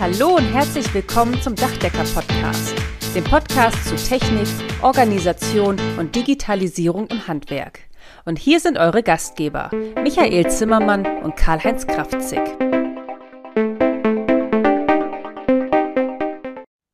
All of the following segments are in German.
Hallo und herzlich willkommen zum Dachdecker-Podcast, dem Podcast zu Technik, Organisation und Digitalisierung im Handwerk. Und hier sind eure Gastgeber, Michael Zimmermann und Karl-Heinz Kraftzig.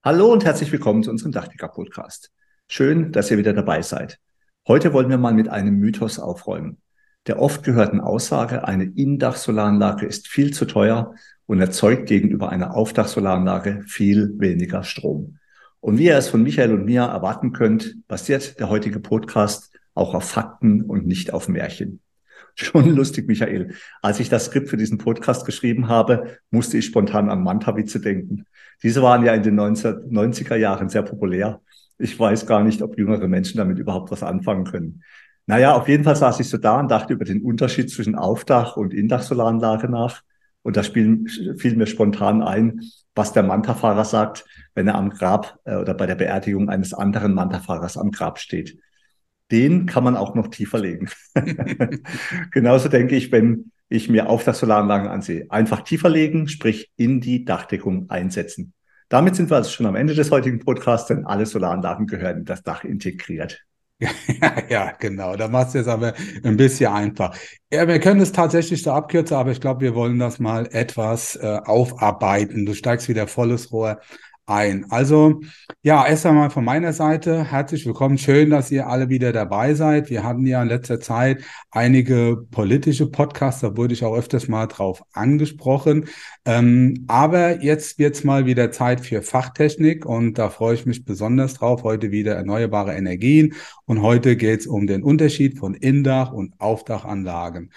Hallo und herzlich willkommen zu unserem Dachdecker-Podcast. Schön, dass ihr wieder dabei seid. Heute wollen wir mal mit einem Mythos aufräumen. Der oft gehörten Aussage, eine Indach-Solaranlage ist viel zu teuer und erzeugt gegenüber einer Aufdachsolaranlage viel weniger Strom. Und wie ihr es von Michael und mir erwarten könnt, basiert der heutige Podcast auch auf Fakten und nicht auf Märchen. Schon lustig, Michael. Als ich das Skript für diesen Podcast geschrieben habe, musste ich spontan an Manta-Witze denken. Diese waren ja in den 1990er Jahren sehr populär. Ich weiß gar nicht, ob jüngere Menschen damit überhaupt was anfangen können. Naja, auf jeden Fall saß ich so da und dachte über den Unterschied zwischen Aufdach- und Indachsolaranlage nach. Und da spiel, fiel mir spontan ein, was der Manta-Fahrer sagt, wenn er am Grab äh, oder bei der Beerdigung eines anderen Manta-Fahrers am Grab steht. Den kann man auch noch tiefer legen. Genauso denke ich, wenn ich mir Aufdachsolaranlagen ansehe. Einfach tiefer legen, sprich in die Dachdeckung einsetzen. Damit sind wir also schon am Ende des heutigen Podcasts, denn alle Solaranlagen gehören in das Dach integriert. Ja, ja, genau. Da machst du es aber ein bisschen einfach. Ja, wir können es tatsächlich so abkürzen, aber ich glaube, wir wollen das mal etwas äh, aufarbeiten. Du steigst wieder volles Rohr ein. Also ja, erst einmal von meiner Seite herzlich willkommen. Schön, dass ihr alle wieder dabei seid. Wir hatten ja in letzter Zeit einige politische Podcasts, da wurde ich auch öfters mal drauf angesprochen. Ähm, aber jetzt wird's mal wieder Zeit für Fachtechnik und da freue ich mich besonders drauf. Heute wieder erneuerbare Energien und heute geht's um den Unterschied von Indach- und Aufdachanlagen.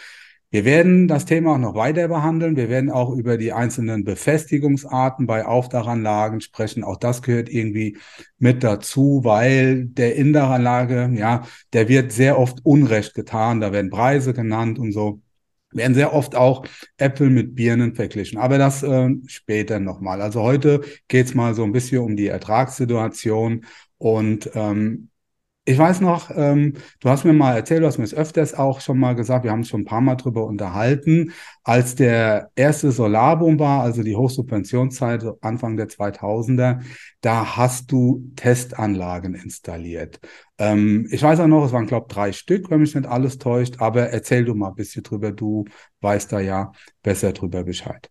Wir werden das Thema auch noch weiter behandeln. Wir werden auch über die einzelnen Befestigungsarten bei Aufdachanlagen sprechen. Auch das gehört irgendwie mit dazu, weil der Indachanlage, ja, der wird sehr oft Unrecht getan. Da werden Preise genannt und so. Werden sehr oft auch Äpfel mit Birnen verglichen. Aber das äh, später nochmal. Also heute geht's mal so ein bisschen um die Ertragssituation und ähm, ich weiß noch, ähm, du hast mir mal erzählt, du hast mir es öfters auch schon mal gesagt, wir haben uns schon ein paar Mal drüber unterhalten, als der erste Solarboom war, also die Hochsubventionszeit Anfang der 2000er, da hast du Testanlagen installiert. Ähm, ich weiß auch noch, es waren, glaube ich, drei Stück, wenn mich nicht alles täuscht, aber erzähl du mal ein bisschen drüber, du weißt da ja besser drüber Bescheid.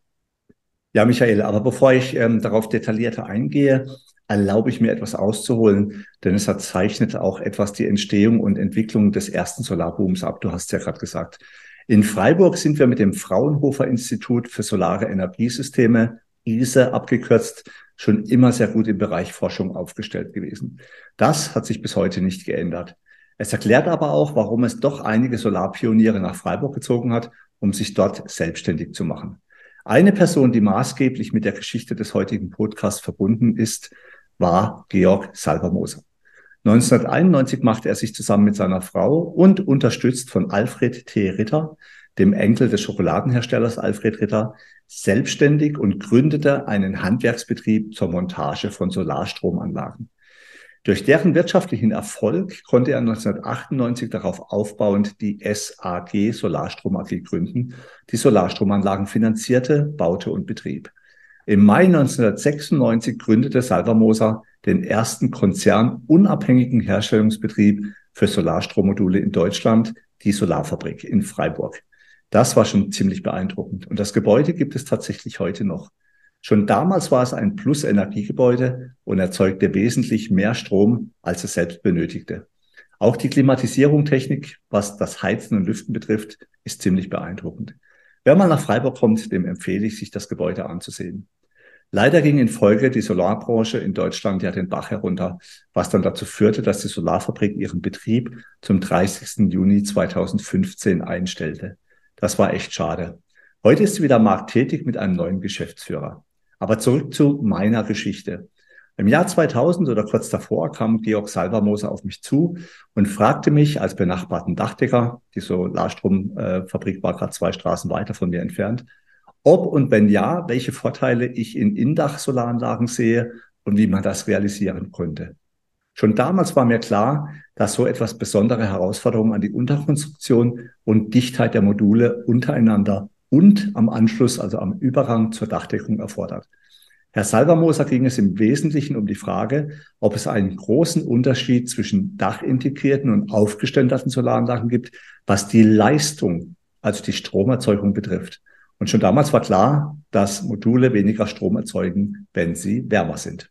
Ja, Michael, aber bevor ich ähm, darauf detaillierter eingehe, erlaube ich mir etwas auszuholen, denn es hat zeichnet auch etwas die Entstehung und Entwicklung des ersten Solarbooms ab. Du hast ja gerade gesagt. In Freiburg sind wir mit dem Fraunhofer Institut für Solare Energiesysteme, ISE abgekürzt, schon immer sehr gut im Bereich Forschung aufgestellt gewesen. Das hat sich bis heute nicht geändert. Es erklärt aber auch, warum es doch einige Solarpioniere nach Freiburg gezogen hat, um sich dort selbstständig zu machen. Eine Person, die maßgeblich mit der Geschichte des heutigen Podcasts verbunden ist, war Georg Salvermoser. 1991 machte er sich zusammen mit seiner Frau und unterstützt von Alfred T. Ritter, dem Enkel des Schokoladenherstellers Alfred Ritter, selbstständig und gründete einen Handwerksbetrieb zur Montage von Solarstromanlagen. Durch deren wirtschaftlichen Erfolg konnte er 1998 darauf aufbauend die SAG Solarstrom AG gründen, die Solarstromanlagen finanzierte, baute und betrieb. Im Mai 1996 gründete Salvermoser den ersten konzernunabhängigen Herstellungsbetrieb für Solarstrommodule in Deutschland, die Solarfabrik in Freiburg. Das war schon ziemlich beeindruckend. Und das Gebäude gibt es tatsächlich heute noch. Schon damals war es ein Plus-Energiegebäude und erzeugte wesentlich mehr Strom, als es selbst benötigte. Auch die Klimatisierung-Technik, was das Heizen und Lüften betrifft, ist ziemlich beeindruckend. Wer mal nach Freiburg kommt, dem empfehle ich, sich das Gebäude anzusehen. Leider ging in Folge die Solarbranche in Deutschland ja den Bach herunter, was dann dazu führte, dass die Solarfabrik ihren Betrieb zum 30. Juni 2015 einstellte. Das war echt schade. Heute ist sie wieder markttätig mit einem neuen Geschäftsführer. Aber zurück zu meiner Geschichte. Im Jahr 2000 oder kurz davor kam Georg Salvermoser auf mich zu und fragte mich als benachbarten Dachdecker, die Solarstromfabrik war gerade zwei Straßen weiter von mir entfernt, ob und wenn ja, welche Vorteile ich in Indach-Solaranlagen sehe und wie man das realisieren könnte. Schon damals war mir klar, dass so etwas besondere Herausforderungen an die Unterkonstruktion und Dichtheit der Module untereinander und am Anschluss, also am Übergang zur Dachdeckung erfordert. Herr Salvermoser ging es im Wesentlichen um die Frage, ob es einen großen Unterschied zwischen dachintegrierten und aufgeständerten Solaranlagen gibt, was die Leistung, also die Stromerzeugung betrifft. Und schon damals war klar, dass Module weniger Strom erzeugen, wenn sie wärmer sind.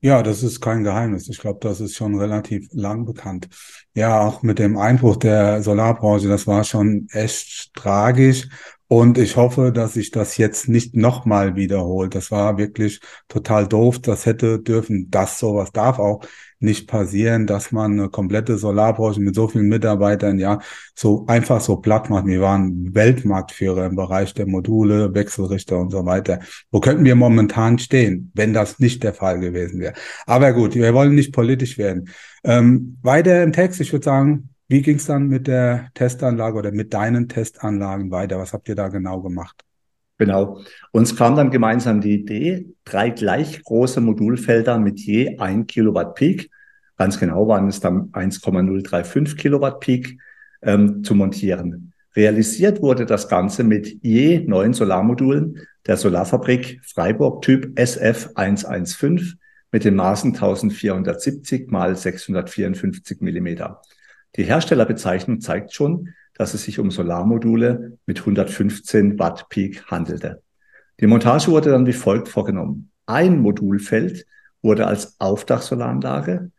Ja, das ist kein Geheimnis. Ich glaube, das ist schon relativ lang bekannt. Ja, auch mit dem Einbruch der Solarbranche, das war schon echt tragisch. Und ich hoffe, dass sich das jetzt nicht nochmal wiederholt. Das war wirklich total doof. Das hätte dürfen. Das sowas darf auch nicht passieren, dass man eine komplette Solarbranche mit so vielen Mitarbeitern ja so einfach so platt macht. Wir waren Weltmarktführer im Bereich der Module, Wechselrichter und so weiter. Wo könnten wir momentan stehen, wenn das nicht der Fall gewesen wäre? Aber gut, wir wollen nicht politisch werden. Ähm, weiter im Text, ich würde sagen, wie ging es dann mit der Testanlage oder mit deinen Testanlagen weiter? Was habt ihr da genau gemacht? Genau. Uns kam dann gemeinsam die Idee, drei gleich große Modulfelder mit je ein Kilowatt Peak, ganz genau waren es dann 1,035 Kilowatt Peak, ähm, zu montieren. Realisiert wurde das Ganze mit je neun Solarmodulen der Solarfabrik Freiburg Typ SF 115 mit den Maßen 1470 mal 654 Millimeter. Die Herstellerbezeichnung zeigt schon, dass es sich um Solarmodule mit 115 Watt Peak handelte. Die Montage wurde dann wie folgt vorgenommen. Ein Modulfeld wurde als Aufdachsolaranlage,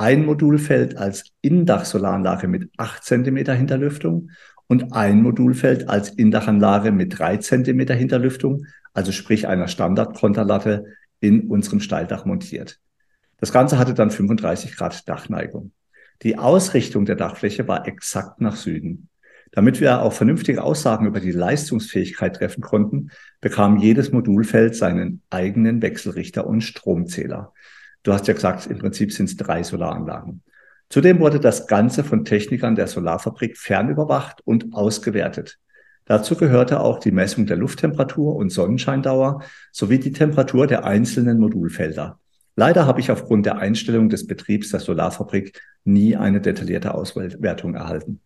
ein Modulfeld als Indachsolaranlage mit 8 cm Hinterlüftung und ein Modulfeld als Indachanlage mit 3 cm Hinterlüftung, also sprich einer Standardkonterlatte in unserem Steildach montiert. Das Ganze hatte dann 35 Grad Dachneigung. Die Ausrichtung der Dachfläche war exakt nach Süden. Damit wir auch vernünftige Aussagen über die Leistungsfähigkeit treffen konnten, bekam jedes Modulfeld seinen eigenen Wechselrichter und Stromzähler. Du hast ja gesagt, im Prinzip sind es drei Solaranlagen. Zudem wurde das Ganze von Technikern der Solarfabrik fernüberwacht und ausgewertet. Dazu gehörte auch die Messung der Lufttemperatur und Sonnenscheindauer sowie die Temperatur der einzelnen Modulfelder. Leider habe ich aufgrund der Einstellung des Betriebs der Solarfabrik nie eine detaillierte Auswertung erhalten.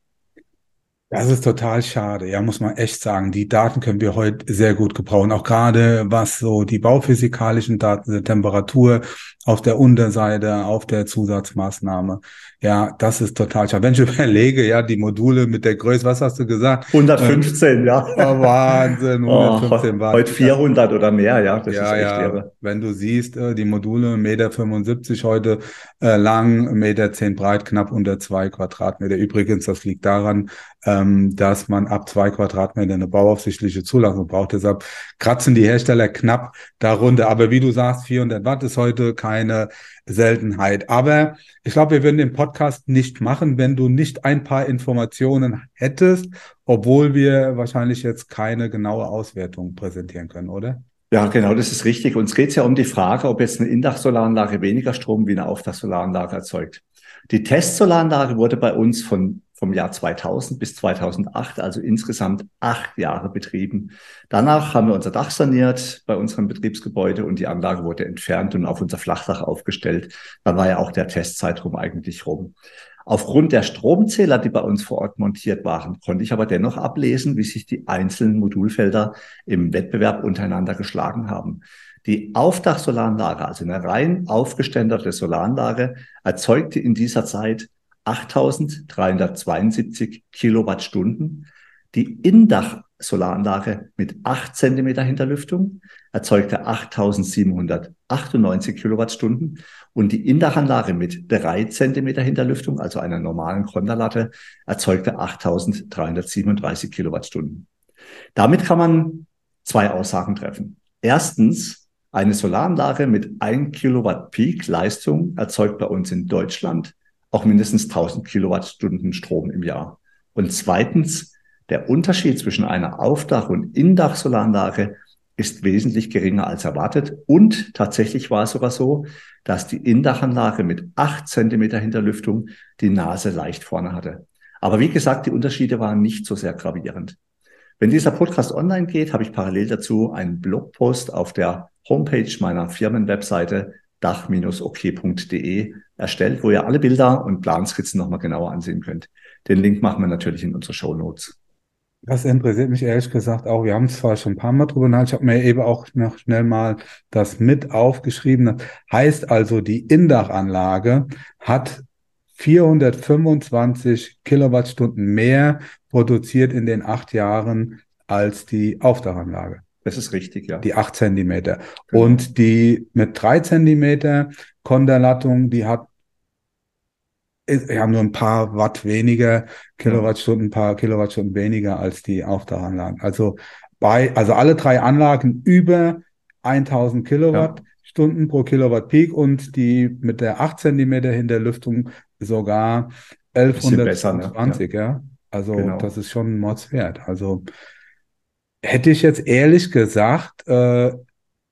Das ist total schade, ja, muss man echt sagen. Die Daten können wir heute sehr gut gebrauchen. Auch gerade was so die bauphysikalischen Daten, die Temperatur auf der Unterseite, auf der Zusatzmaßnahme. Ja, das ist total schade. Wenn ich überlege, ja, die Module mit der Größe, was hast du gesagt? 115, ähm, ja. Oh, Wahnsinn, 115 oh, Heute 400 oder mehr, ja. Das ja, ist echt ja. irre. Wenn du siehst, äh, die Module 1,75 Meter heute äh, lang, 1,10 Meter breit, knapp unter zwei Quadratmeter. Übrigens, das liegt daran, ähm, dass man ab zwei Quadratmeter eine bauaufsichtliche Zulassung braucht. Deshalb kratzen die Hersteller knapp darunter. Aber wie du sagst, 400 Watt ist heute keine Seltenheit. Aber ich glaube, wir würden den Podcast nicht machen, wenn du nicht ein paar Informationen hättest, obwohl wir wahrscheinlich jetzt keine genaue Auswertung präsentieren können, oder? Ja, genau, das ist richtig. Uns geht es ja um die Frage, ob jetzt eine Indachsolaranlage weniger Strom wie eine Aufdachsolaranlage erzeugt. Die Testsolaranlage wurde bei uns von vom Jahr 2000 bis 2008, also insgesamt acht Jahre betrieben. Danach haben wir unser Dach saniert bei unserem Betriebsgebäude und die Anlage wurde entfernt und auf unser Flachdach aufgestellt. Dann war ja auch der Testzeitraum eigentlich rum. Aufgrund der Stromzähler, die bei uns vor Ort montiert waren, konnte ich aber dennoch ablesen, wie sich die einzelnen Modulfelder im Wettbewerb untereinander geschlagen haben. Die Aufdachsolaranlage, also eine rein aufgeständerte Solaranlage, erzeugte in dieser Zeit 8372 Kilowattstunden. Die Indach-Solaranlage mit 8 Zentimeter Hinterlüftung erzeugte 8798 Kilowattstunden und die Indachanlage mit 3 Zentimeter Hinterlüftung, also einer normalen Konterlatte, erzeugte 8337 Kilowattstunden. Damit kann man zwei Aussagen treffen. Erstens, eine Solaranlage mit 1 Kilowatt Peak Leistung erzeugt bei uns in Deutschland auch mindestens 1000 Kilowattstunden Strom im Jahr. Und zweitens, der Unterschied zwischen einer Aufdach- und Indach-Solaranlage ist wesentlich geringer als erwartet. Und tatsächlich war es sogar so, dass die Indachanlage mit acht Zentimeter Hinterlüftung die Nase leicht vorne hatte. Aber wie gesagt, die Unterschiede waren nicht so sehr gravierend. Wenn dieser Podcast online geht, habe ich parallel dazu einen Blogpost auf der Homepage meiner Firmenwebseite dach-ok.de erstellt, wo ihr alle Bilder und Planskizzen nochmal genauer ansehen könnt. Den Link machen wir natürlich in unsere Show Notes. Das interessiert mich ehrlich gesagt auch. Wir haben es zwar schon ein paar Mal drüber nachgedacht, ich habe mir eben auch noch schnell mal das mit aufgeschrieben. Heißt also, die Indachanlage hat 425 Kilowattstunden mehr produziert in den acht Jahren als die Aufdachanlage. Das ist richtig, ja. Die acht Zentimeter. Genau. Und die mit drei Zentimeter Konterlattung, die hat wir haben nur ein paar Watt weniger, Kilowattstunden, ein paar Kilowattstunden weniger als die Aufdachanlagen. Also bei, also alle drei Anlagen über 1000 Kilowattstunden ja. pro Kilowatt Peak und die mit der 8 Zentimeter Hinterlüftung sogar 1120, ne? ja. ja. Also genau. das ist schon ein Mordswert. Also hätte ich jetzt ehrlich gesagt, äh,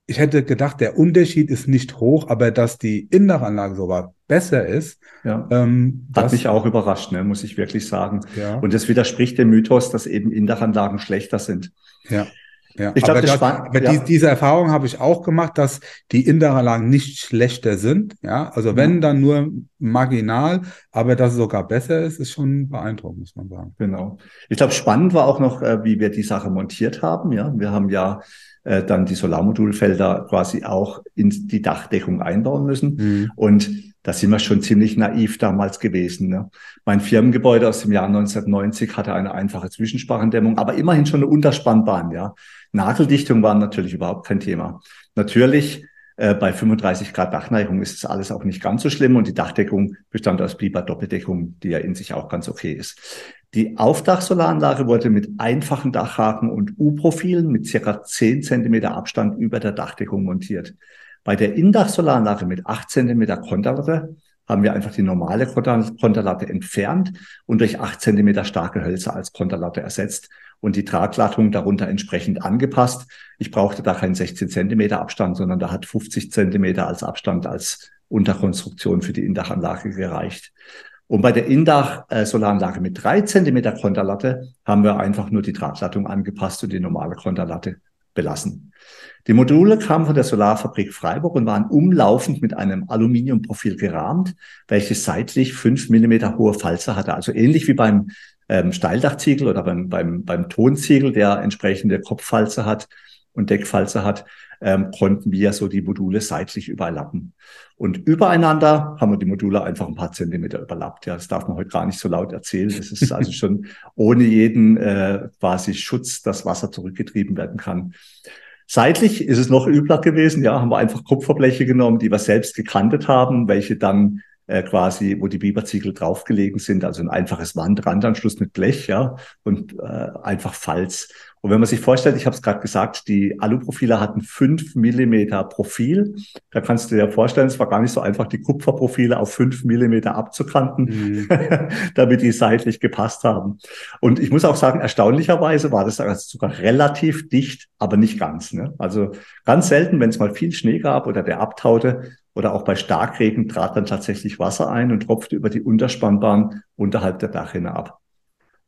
ich hätte gedacht, der Unterschied ist nicht hoch, aber dass die Indachanlage sogar besser ist. Ja. Ähm, Hat mich auch überrascht, ne, muss ich wirklich sagen. Ja. Und das widerspricht dem Mythos, dass eben Indachanlagen schlechter sind. Ja. Ja, ich glaube, aber, aber ja. die, diese Erfahrung habe ich auch gemacht, dass die Indachanlagen nicht schlechter sind. Ja, also wenn, dann nur marginal, aber dass es sogar besser ist, ist schon beeindruckend, muss man sagen. Genau. Ich glaube, spannend war auch noch, äh, wie wir die Sache montiert haben. Ja, wir haben ja äh, dann die Solarmodulfelder quasi auch in die Dachdeckung einbauen müssen. Mhm. Und da sind wir schon ziemlich naiv damals gewesen. Ne? Mein Firmengebäude aus dem Jahr 1990 hatte eine einfache Zwischensparendämmung, aber immerhin schon eine Unterspannbahn. Ja, Nageldichtung war natürlich überhaupt kein Thema. Natürlich äh, bei 35 Grad Dachneigung ist es alles auch nicht ganz so schlimm und die Dachdeckung bestand aus Biber Doppeldeckung, die ja in sich auch ganz okay ist. Die Aufdachsolaranlage wurde mit einfachen Dachhaken und U-Profilen mit circa 10 Zentimeter Abstand über der Dachdeckung montiert. Bei der Indachsolaranlage mit 8 Zentimeter Konterlatte haben wir einfach die normale Konterlatte entfernt und durch 8 Zentimeter starke Hölzer als Konterlatte ersetzt und die Traglattung darunter entsprechend angepasst. Ich brauchte da keinen 16 Zentimeter Abstand, sondern da hat 50 Zentimeter als Abstand als Unterkonstruktion für die Indachanlage gereicht. Und bei der Indach-Solaranlage mit drei Zentimeter Konterlatte haben wir einfach nur die Traglattung angepasst und die normale Konterlatte belassen. Die Module kamen von der Solarfabrik Freiburg und waren umlaufend mit einem Aluminiumprofil gerahmt, welches seitlich fünf Millimeter hohe Falze hatte. Also ähnlich wie beim ähm, Steildachziegel oder beim, beim, beim Tonziegel, der entsprechende Kopffalze hat und Deckfalze hat, ähm, konnten wir so die Module seitlich überlappen. Und übereinander haben wir die Module einfach ein paar Zentimeter überlappt. Ja, das darf man heute gar nicht so laut erzählen. Das ist also schon ohne jeden äh, quasi Schutz, dass Wasser zurückgetrieben werden kann. Seitlich ist es noch übler gewesen. Ja, haben wir einfach Kupferbleche genommen, die wir selbst gekantet haben, welche dann äh, quasi, wo die Biberziegel draufgelegen sind, also ein einfaches Wandrandanschluss mit Blech, ja, und äh, einfach Falz. Und wenn man sich vorstellt, ich habe es gerade gesagt, die Aluprofile hatten fünf Millimeter Profil. Da kannst du dir vorstellen, es war gar nicht so einfach, die Kupferprofile auf fünf Millimeter abzukanten, mhm. damit die seitlich gepasst haben. Und ich muss auch sagen, erstaunlicherweise war das sogar relativ dicht, aber nicht ganz. Ne? Also ganz selten, wenn es mal viel Schnee gab oder der abtaute oder auch bei Starkregen trat dann tatsächlich Wasser ein und tropfte über die Unterspannbahn unterhalb der Dachrinne ab.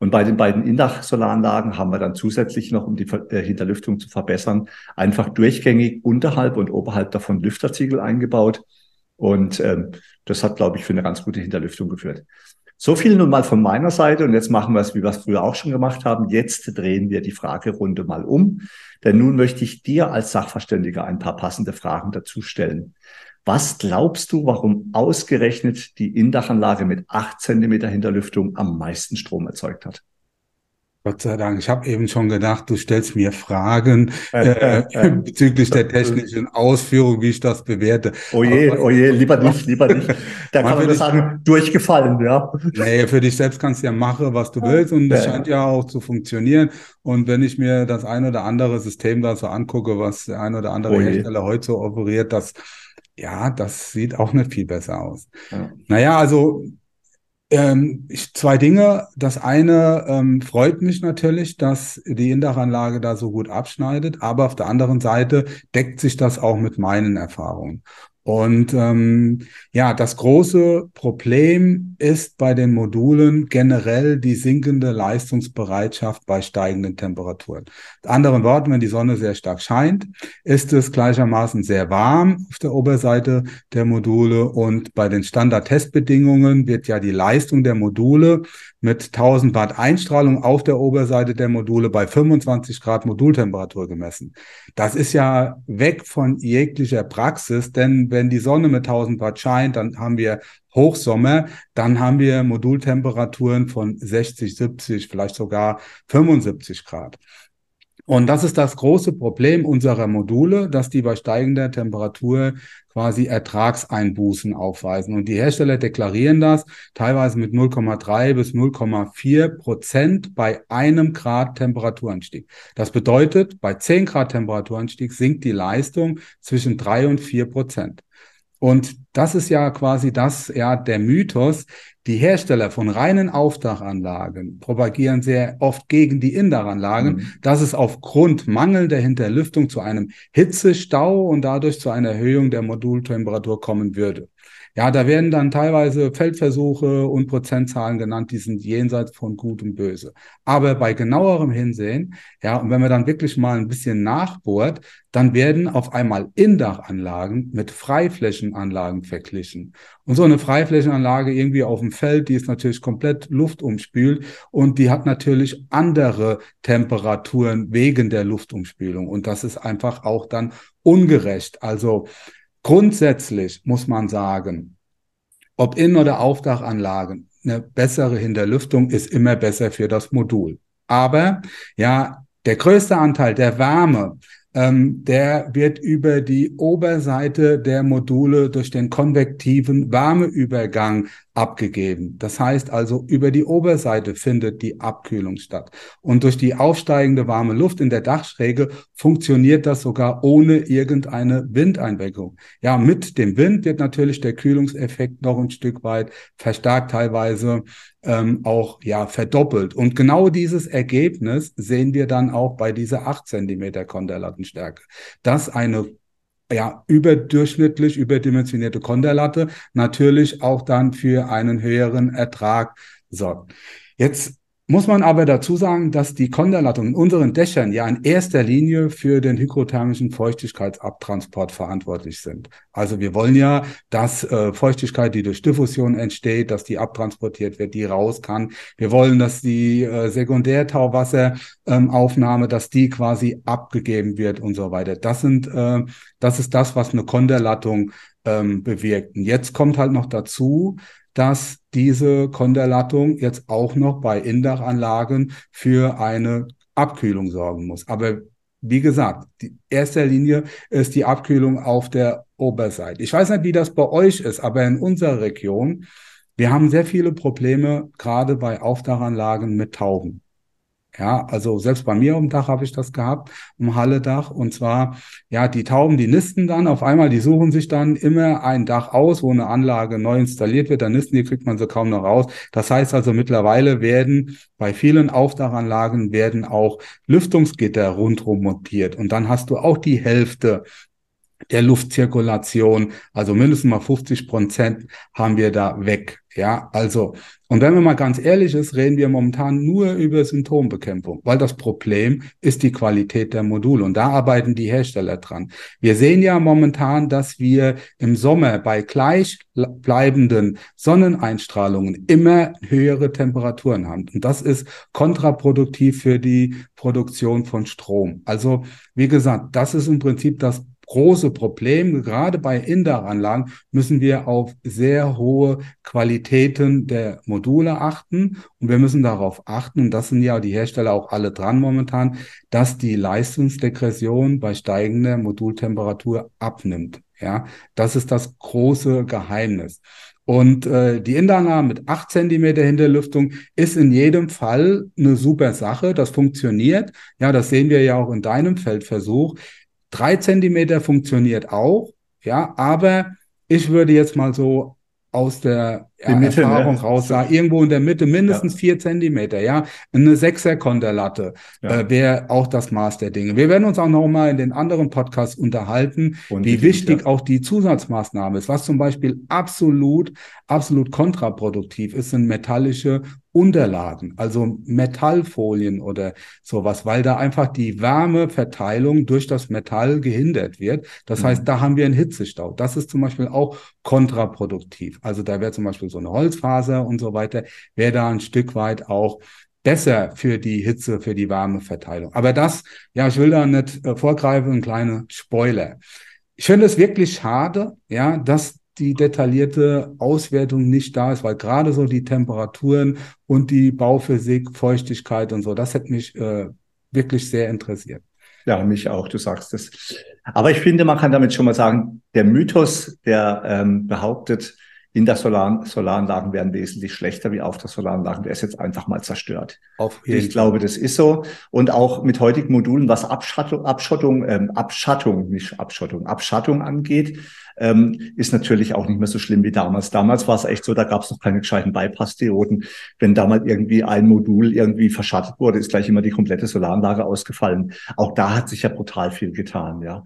Und bei den beiden Indach-Solaranlagen haben wir dann zusätzlich noch, um die äh, Hinterlüftung zu verbessern, einfach durchgängig unterhalb und oberhalb davon Lüfterziegel eingebaut. Und ähm, das hat, glaube ich, für eine ganz gute Hinterlüftung geführt. So viel nun mal von meiner Seite und jetzt machen wir es, wie wir es früher auch schon gemacht haben. Jetzt drehen wir die Fragerunde mal um, denn nun möchte ich dir als Sachverständiger ein paar passende Fragen dazu stellen. Was glaubst du, warum ausgerechnet die Indachanlage mit acht Zentimeter Hinterlüftung am meisten Strom erzeugt hat? Gott sei Dank. Ich habe eben schon gedacht, du stellst mir Fragen äh, bezüglich der technischen Ausführung, wie ich das bewerte. Oh je, Aber, oh je, lieber nicht, lieber nicht. Da kann man nur sagen, durchgefallen, ja. Nee, für dich selbst kannst du ja machen, was du willst und das ja. scheint ja auch zu funktionieren. Und wenn ich mir das ein oder andere System da so angucke, was der ein oder andere oh Hersteller heute so operiert, das ja, das sieht auch nicht viel besser aus. Ja. Naja, also ähm, ich, zwei Dinge. Das eine ähm, freut mich natürlich, dass die Indachanlage da so gut abschneidet, aber auf der anderen Seite deckt sich das auch mit meinen Erfahrungen. Und ähm, ja, das große Problem ist bei den Modulen generell die sinkende Leistungsbereitschaft bei steigenden Temperaturen. Mit anderen Worten, wenn die Sonne sehr stark scheint, ist es gleichermaßen sehr warm auf der Oberseite der Module und bei den Standard-Testbedingungen wird ja die Leistung der Module mit 1000 Watt Einstrahlung auf der Oberseite der Module bei 25 Grad Modultemperatur gemessen. Das ist ja weg von jeglicher Praxis, denn wenn die Sonne mit 1000 Watt scheint, dann haben wir Hochsommer, dann haben wir Modultemperaturen von 60, 70, vielleicht sogar 75 Grad. Und das ist das große Problem unserer Module, dass die bei steigender Temperatur quasi Ertragseinbußen aufweisen. Und die Hersteller deklarieren das teilweise mit 0,3 bis 0,4 Prozent bei einem Grad Temperaturanstieg. Das bedeutet, bei 10 Grad Temperaturanstieg sinkt die Leistung zwischen 3 und 4 Prozent. Und das ist ja quasi das, ja, der Mythos. Die Hersteller von reinen Aufdachanlagen propagieren sehr oft gegen die Indachanlagen, mhm. dass es aufgrund mangelnder Hinterlüftung zu einem Hitzestau und dadurch zu einer Erhöhung der Modultemperatur kommen würde. Ja, da werden dann teilweise Feldversuche und Prozentzahlen genannt, die sind jenseits von Gut und Böse. Aber bei genauerem Hinsehen, ja, und wenn man dann wirklich mal ein bisschen nachbohrt, dann werden auf einmal Indachanlagen mit Freiflächenanlagen verglichen. Und so eine Freiflächenanlage irgendwie auf dem Feld, die ist natürlich komplett luftumspült und die hat natürlich andere Temperaturen wegen der Luftumspülung. Und das ist einfach auch dann ungerecht. Also Grundsätzlich muss man sagen, ob In- oder Aufdachanlagen, eine bessere Hinterlüftung ist immer besser für das Modul. Aber ja, der größte Anteil der Wärme, ähm, der wird über die Oberseite der Module durch den konvektiven Wärmeübergang abgegeben. Das heißt also, über die Oberseite findet die Abkühlung statt. Und durch die aufsteigende warme Luft in der Dachschräge funktioniert das sogar ohne irgendeine Windeinwirkung. Ja, mit dem Wind wird natürlich der Kühlungseffekt noch ein Stück weit verstärkt, teilweise ähm, auch ja verdoppelt. Und genau dieses Ergebnis sehen wir dann auch bei dieser 8 Zentimeter Konterlattenstärke, dass eine ja, überdurchschnittlich überdimensionierte Konterlatte natürlich auch dann für einen höheren Ertrag sorgt. Jetzt muss man aber dazu sagen, dass die Konderlattungen in unseren Dächern ja in erster Linie für den hygrothermischen Feuchtigkeitsabtransport verantwortlich sind. Also wir wollen ja, dass äh, Feuchtigkeit, die durch Diffusion entsteht, dass die abtransportiert wird, die raus kann. Wir wollen, dass die äh, Sekundärtauwasseraufnahme, ähm, dass die quasi abgegeben wird und so weiter. Das sind, äh, das ist das, was eine Konderlattung ähm, bewirkt. Und jetzt kommt halt noch dazu, dass diese Konderlattung jetzt auch noch bei Indachanlagen für eine Abkühlung sorgen muss. Aber wie gesagt, die erster Linie ist die Abkühlung auf der Oberseite. Ich weiß nicht, wie das bei euch ist, aber in unserer Region, wir haben sehr viele Probleme, gerade bei Aufdachanlagen mit Tauben. Ja, also selbst bei mir um Dach habe ich das gehabt, um Halledach. Und zwar, ja, die Tauben, die nisten dann auf einmal, die suchen sich dann immer ein Dach aus, wo eine Anlage neu installiert wird. Dann nisten die, kriegt man sie kaum noch raus. Das heißt also, mittlerweile werden bei vielen Aufdachanlagen werden auch Lüftungsgitter rundherum montiert. Und dann hast du auch die Hälfte der Luftzirkulation, also mindestens mal 50 Prozent haben wir da weg. Ja, also, und wenn man mal ganz ehrlich ist, reden wir momentan nur über Symptombekämpfung, weil das Problem ist die Qualität der Module und da arbeiten die Hersteller dran. Wir sehen ja momentan, dass wir im Sommer bei gleichbleibenden Sonneneinstrahlungen immer höhere Temperaturen haben. Und das ist kontraproduktiv für die Produktion von Strom. Also, wie gesagt, das ist im Prinzip das große Problem. Gerade bei Indaranlagen müssen wir auf sehr hohe Qualitäten der Module achten. Und wir müssen darauf achten, und das sind ja die Hersteller auch alle dran momentan, dass die Leistungsdegression bei steigender Modultemperatur abnimmt. Ja, das ist das große Geheimnis. Und äh, die Indanlage mit acht Zentimeter Hinterlüftung ist in jedem Fall eine super Sache. Das funktioniert. Ja, das sehen wir ja auch in deinem Feldversuch. Drei Zentimeter funktioniert auch, ja, aber ich würde jetzt mal so aus der ja, Mitte, ne? Erfahrung ne? raus sah, irgendwo in der Mitte mindestens ja. vier Zentimeter, ja. Eine Sechser-Konterlatte ja. äh, wäre auch das Maß der Dinge. Wir werden uns auch noch mal in den anderen Podcasts unterhalten, Und wie wichtig ja. auch die Zusatzmaßnahme ist. Was zum Beispiel absolut, absolut kontraproduktiv ist, sind metallische Unterlagen, also Metallfolien oder sowas, weil da einfach die Wärmeverteilung durch das Metall gehindert wird. Das mhm. heißt, da haben wir einen Hitzestau. Das ist zum Beispiel auch kontraproduktiv. Also da wäre zum Beispiel so eine Holzfaser und so weiter, wäre da ein Stück weit auch besser für die Hitze, für die Wärmeverteilung. Aber das, ja, ich will da nicht äh, vorgreifen, ein kleiner Spoiler. Ich finde es wirklich schade, ja, dass die detaillierte Auswertung nicht da ist, weil gerade so die Temperaturen und die Bauphysik, Feuchtigkeit und so, das hätte mich äh, wirklich sehr interessiert. Ja, mich auch, du sagst es. Aber ich finde, man kann damit schon mal sagen, der Mythos, der ähm, behauptet, in der Solar Solaranlagen werden wesentlich schlechter wie auf der Solaranlagen. Der ist jetzt einfach mal zerstört. Ich glaube, das ist so. Und auch mit heutigen Modulen, was Abschattung, Abschottung, ähm, Abschattung, nicht Abschottung, Abschattung angeht, ähm, ist natürlich auch nicht mehr so schlimm wie damals. Damals war es echt so, da gab es noch keine gescheiten Bypass-Dioden. Wenn damals irgendwie ein Modul irgendwie verschattet wurde, ist gleich immer die komplette Solaranlage ausgefallen. Auch da hat sich ja brutal viel getan, ja.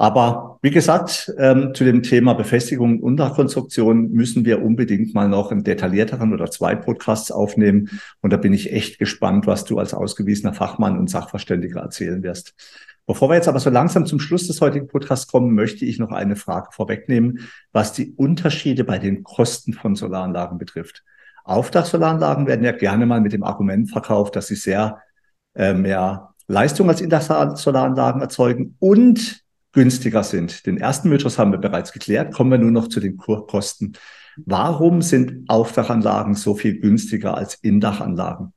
Aber wie gesagt, ähm, zu dem Thema Befestigung und Unterkonstruktion müssen wir unbedingt mal noch einen detaillierteren oder zwei Podcasts aufnehmen. Und da bin ich echt gespannt, was du als ausgewiesener Fachmann und Sachverständiger erzählen wirst. Bevor wir jetzt aber so langsam zum Schluss des heutigen Podcasts kommen, möchte ich noch eine Frage vorwegnehmen, was die Unterschiede bei den Kosten von Solaranlagen betrifft. Aufdachsolaranlagen werden ja gerne mal mit dem Argument verkauft, dass sie sehr äh, mehr Leistung als Intersolaranlagen erzeugen und günstiger sind. Den ersten Mythos haben wir bereits geklärt. Kommen wir nur noch zu den Kurkosten. Warum sind Aufdachanlagen so viel günstiger als Indachanlagen?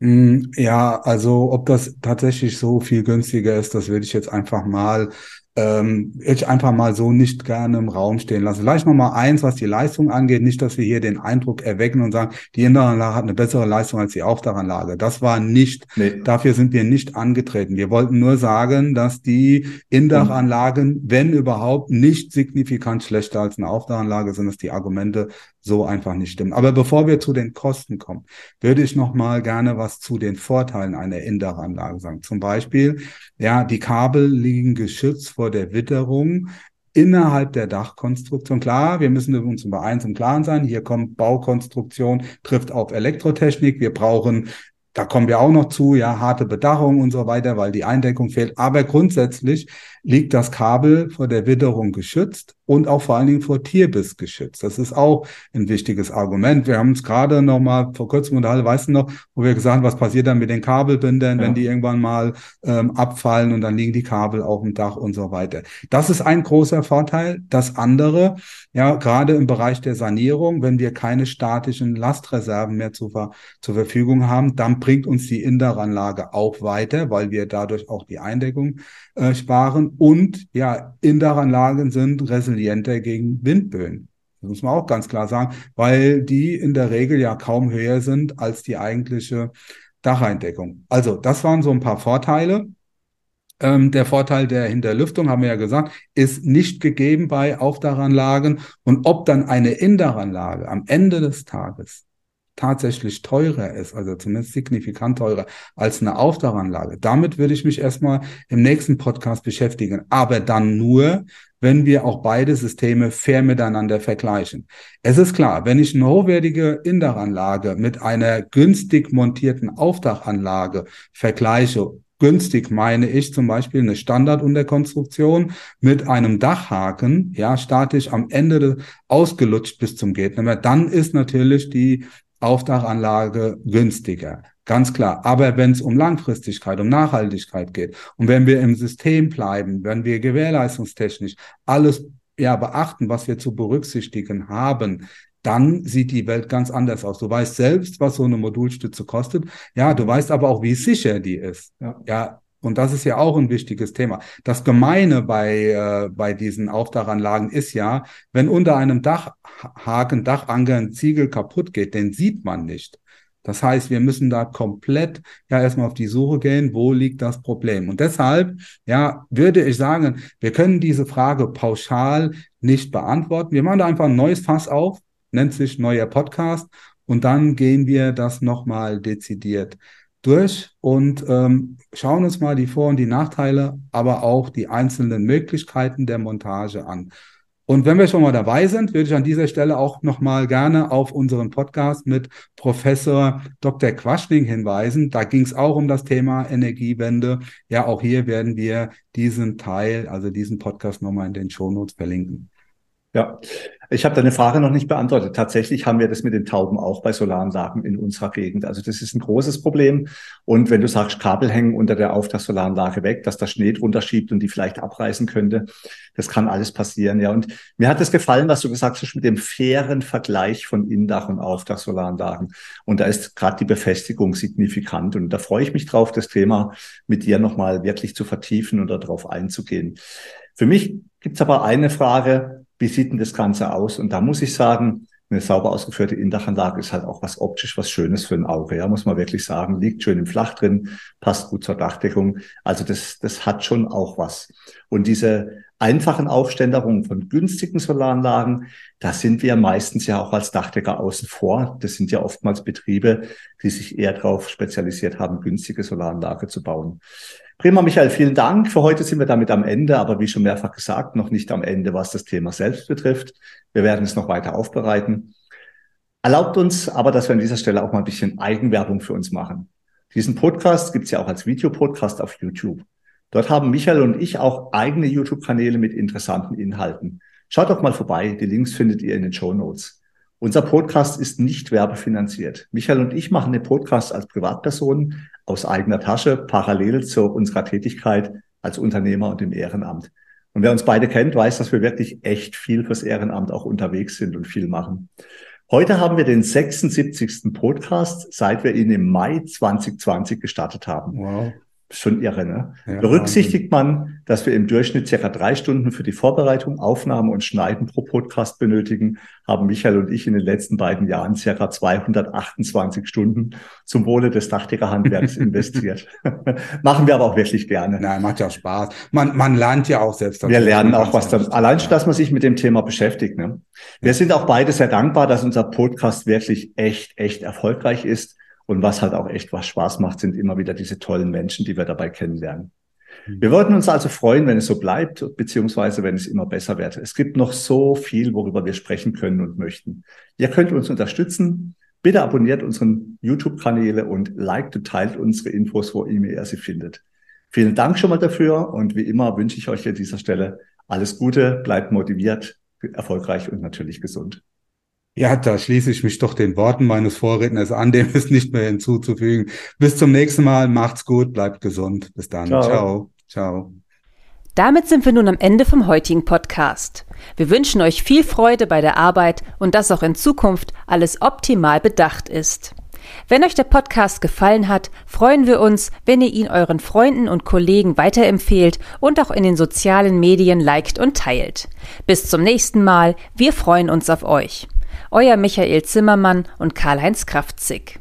Hm, ja, also ob das tatsächlich so viel günstiger ist, das würde ich jetzt einfach mal ähm, ich einfach mal so nicht gerne im Raum stehen lassen. Vielleicht noch mal eins, was die Leistung angeht. Nicht, dass wir hier den Eindruck erwecken und sagen, die Inneranlage hat eine bessere Leistung als die Aufdachanlage. Das war nicht, nee. dafür sind wir nicht angetreten. Wir wollten nur sagen, dass die Indachanlagen, wenn überhaupt, nicht signifikant schlechter als eine Aufdachanlage sind, dass die Argumente so einfach nicht stimmen. Aber bevor wir zu den Kosten kommen, würde ich noch mal gerne was zu den Vorteilen einer Indachanlage sagen. Zum Beispiel, ja, die Kabel liegen geschützt vor der Witterung innerhalb der Dachkonstruktion. Klar, wir müssen uns über eins im Klaren sein. Hier kommt Baukonstruktion, trifft auf Elektrotechnik. Wir brauchen da kommen wir auch noch zu, ja, harte Bedachung und so weiter, weil die Eindeckung fehlt. Aber grundsätzlich liegt das Kabel vor der Witterung geschützt und auch vor allen Dingen vor Tierbiss geschützt. Das ist auch ein wichtiges Argument. Wir haben uns gerade noch mal vor kurzem unterhalten, weißt du noch, wo wir gesagt haben, was passiert dann mit den Kabelbindern, ja. wenn die irgendwann mal ähm, abfallen und dann liegen die Kabel auf dem Dach und so weiter. Das ist ein großer Vorteil. Das andere, ja, gerade im Bereich der Sanierung, wenn wir keine statischen Lastreserven mehr zur, zur Verfügung haben, dann bringt uns die Inderanlage auch weiter, weil wir dadurch auch die Eindeckung äh, sparen. Und ja, Inderanlagen sind resilienter gegen Windböen. Das muss man auch ganz klar sagen, weil die in der Regel ja kaum höher sind als die eigentliche Dacheindeckung. Also, das waren so ein paar Vorteile. Ähm, der Vorteil der Hinterlüftung, haben wir ja gesagt, ist nicht gegeben bei Aufdachanlagen. Und ob dann eine Indachanlage am Ende des Tages tatsächlich teurer ist, also zumindest signifikant teurer als eine Aufdachanlage. Damit würde ich mich erstmal im nächsten Podcast beschäftigen. Aber dann nur, wenn wir auch beide Systeme fair miteinander vergleichen. Es ist klar, wenn ich eine hochwertige Indachanlage mit einer günstig montierten Aufdachanlage vergleiche günstig meine ich zum Beispiel eine Standardunterkonstruktion mit einem Dachhaken, ja, statisch am Ende ausgelutscht bis zum geht Dann ist natürlich die Aufdachanlage günstiger. Ganz klar. Aber wenn es um Langfristigkeit, um Nachhaltigkeit geht und wenn wir im System bleiben, wenn wir gewährleistungstechnisch alles ja beachten, was wir zu berücksichtigen haben, dann sieht die Welt ganz anders aus. Du weißt selbst, was so eine Modulstütze kostet. Ja, du weißt aber auch, wie sicher die ist. Ja, ja und das ist ja auch ein wichtiges Thema. Das Gemeine bei, äh, bei diesen Aufdachanlagen ist ja, wenn unter einem Dachhaken, Dachanker ein Ziegel kaputt geht, den sieht man nicht. Das heißt, wir müssen da komplett ja erstmal auf die Suche gehen, wo liegt das Problem. Und deshalb, ja, würde ich sagen, wir können diese Frage pauschal nicht beantworten. Wir machen da einfach ein neues Fass auf nennt sich neuer Podcast. Und dann gehen wir das nochmal dezidiert durch und ähm, schauen uns mal die Vor- und die Nachteile, aber auch die einzelnen Möglichkeiten der Montage an. Und wenn wir schon mal dabei sind, würde ich an dieser Stelle auch nochmal gerne auf unseren Podcast mit Professor Dr. Quaschning hinweisen. Da ging es auch um das Thema Energiewende. Ja, auch hier werden wir diesen Teil, also diesen Podcast nochmal in den Shownotes verlinken. Ja, ich habe deine Frage noch nicht beantwortet. Tatsächlich haben wir das mit den Tauben auch bei Solaranlagen in unserer Gegend. Also das ist ein großes Problem. Und wenn du sagst, Kabel hängen unter der Auftragssolaranlage weg, dass da Schnee drunter schiebt und die vielleicht abreißen könnte, das kann alles passieren. Ja, und mir hat es gefallen, was du gesagt hast mit dem fairen Vergleich von Indach und Auftragssolaranlagen. Und da ist gerade die Befestigung signifikant. Und da freue ich mich drauf, das Thema mit dir nochmal wirklich zu vertiefen und darauf einzugehen. Für mich gibt es aber eine Frage, wie sieht denn das Ganze aus? Und da muss ich sagen, eine sauber ausgeführte Indachanlage ist halt auch was optisch, was Schönes für ein Auge, ja, muss man wirklich sagen. Liegt schön im Flach drin, passt gut zur Dachdeckung. Also das, das hat schon auch was. Und diese einfachen Aufständerungen von günstigen Solaranlagen, da sind wir meistens ja auch als Dachdecker außen vor. Das sind ja oftmals Betriebe, die sich eher darauf spezialisiert haben, günstige Solaranlage zu bauen. Prima, Michael, vielen Dank. Für heute sind wir damit am Ende, aber wie schon mehrfach gesagt, noch nicht am Ende, was das Thema selbst betrifft. Wir werden es noch weiter aufbereiten. Erlaubt uns aber, dass wir an dieser Stelle auch mal ein bisschen Eigenwerbung für uns machen. Diesen Podcast gibt es ja auch als Videopodcast auf YouTube. Dort haben Michael und ich auch eigene YouTube-Kanäle mit interessanten Inhalten. Schaut doch mal vorbei. Die Links findet ihr in den Show Notes. Unser Podcast ist nicht werbefinanziert. Michael und ich machen den Podcast als Privatpersonen aus eigener Tasche, parallel zu unserer Tätigkeit als Unternehmer und im Ehrenamt. Und wer uns beide kennt, weiß, dass wir wirklich echt viel fürs Ehrenamt auch unterwegs sind und viel machen. Heute haben wir den 76. Podcast, seit wir ihn im Mai 2020 gestartet haben. Wow schon irre, ne? Ja, Berücksichtigt man, dass wir im Durchschnitt circa drei Stunden für die Vorbereitung, Aufnahme und Schneiden pro Podcast benötigen, haben Michael und ich in den letzten beiden Jahren circa 228 Stunden zum Wohle des Dachdeckerhandwerks investiert. Machen wir aber auch wirklich gerne. Nein, macht ja Spaß. Man, man lernt ja auch selbst. Wir lernen auch was dann. Allein schon, dass man sich mit dem Thema beschäftigt. Ne? Wir sind auch beide sehr dankbar, dass unser Podcast wirklich echt, echt erfolgreich ist und was halt auch echt was Spaß macht, sind immer wieder diese tollen Menschen, die wir dabei kennenlernen. Mhm. Wir würden uns also freuen, wenn es so bleibt, beziehungsweise wenn es immer besser wird. Es gibt noch so viel, worüber wir sprechen können und möchten. Ihr könnt uns unterstützen. Bitte abonniert unseren YouTube-Kanäle und liked und teilt unsere Infos, wo immer ihr sie findet. Vielen Dank schon mal dafür und wie immer wünsche ich euch an dieser Stelle alles Gute, bleibt motiviert, erfolgreich und natürlich gesund. Ja, da schließe ich mich doch den Worten meines Vorredners an, dem ist nicht mehr hinzuzufügen. Bis zum nächsten Mal, macht's gut, bleibt gesund. Bis dann. Ciao. Ciao. Ciao. Damit sind wir nun am Ende vom heutigen Podcast. Wir wünschen euch viel Freude bei der Arbeit und dass auch in Zukunft alles optimal bedacht ist. Wenn euch der Podcast gefallen hat, freuen wir uns, wenn ihr ihn euren Freunden und Kollegen weiterempfehlt und auch in den sozialen Medien liked und teilt. Bis zum nächsten Mal, wir freuen uns auf euch. Euer Michael Zimmermann und Karl-Heinz Kraftzig.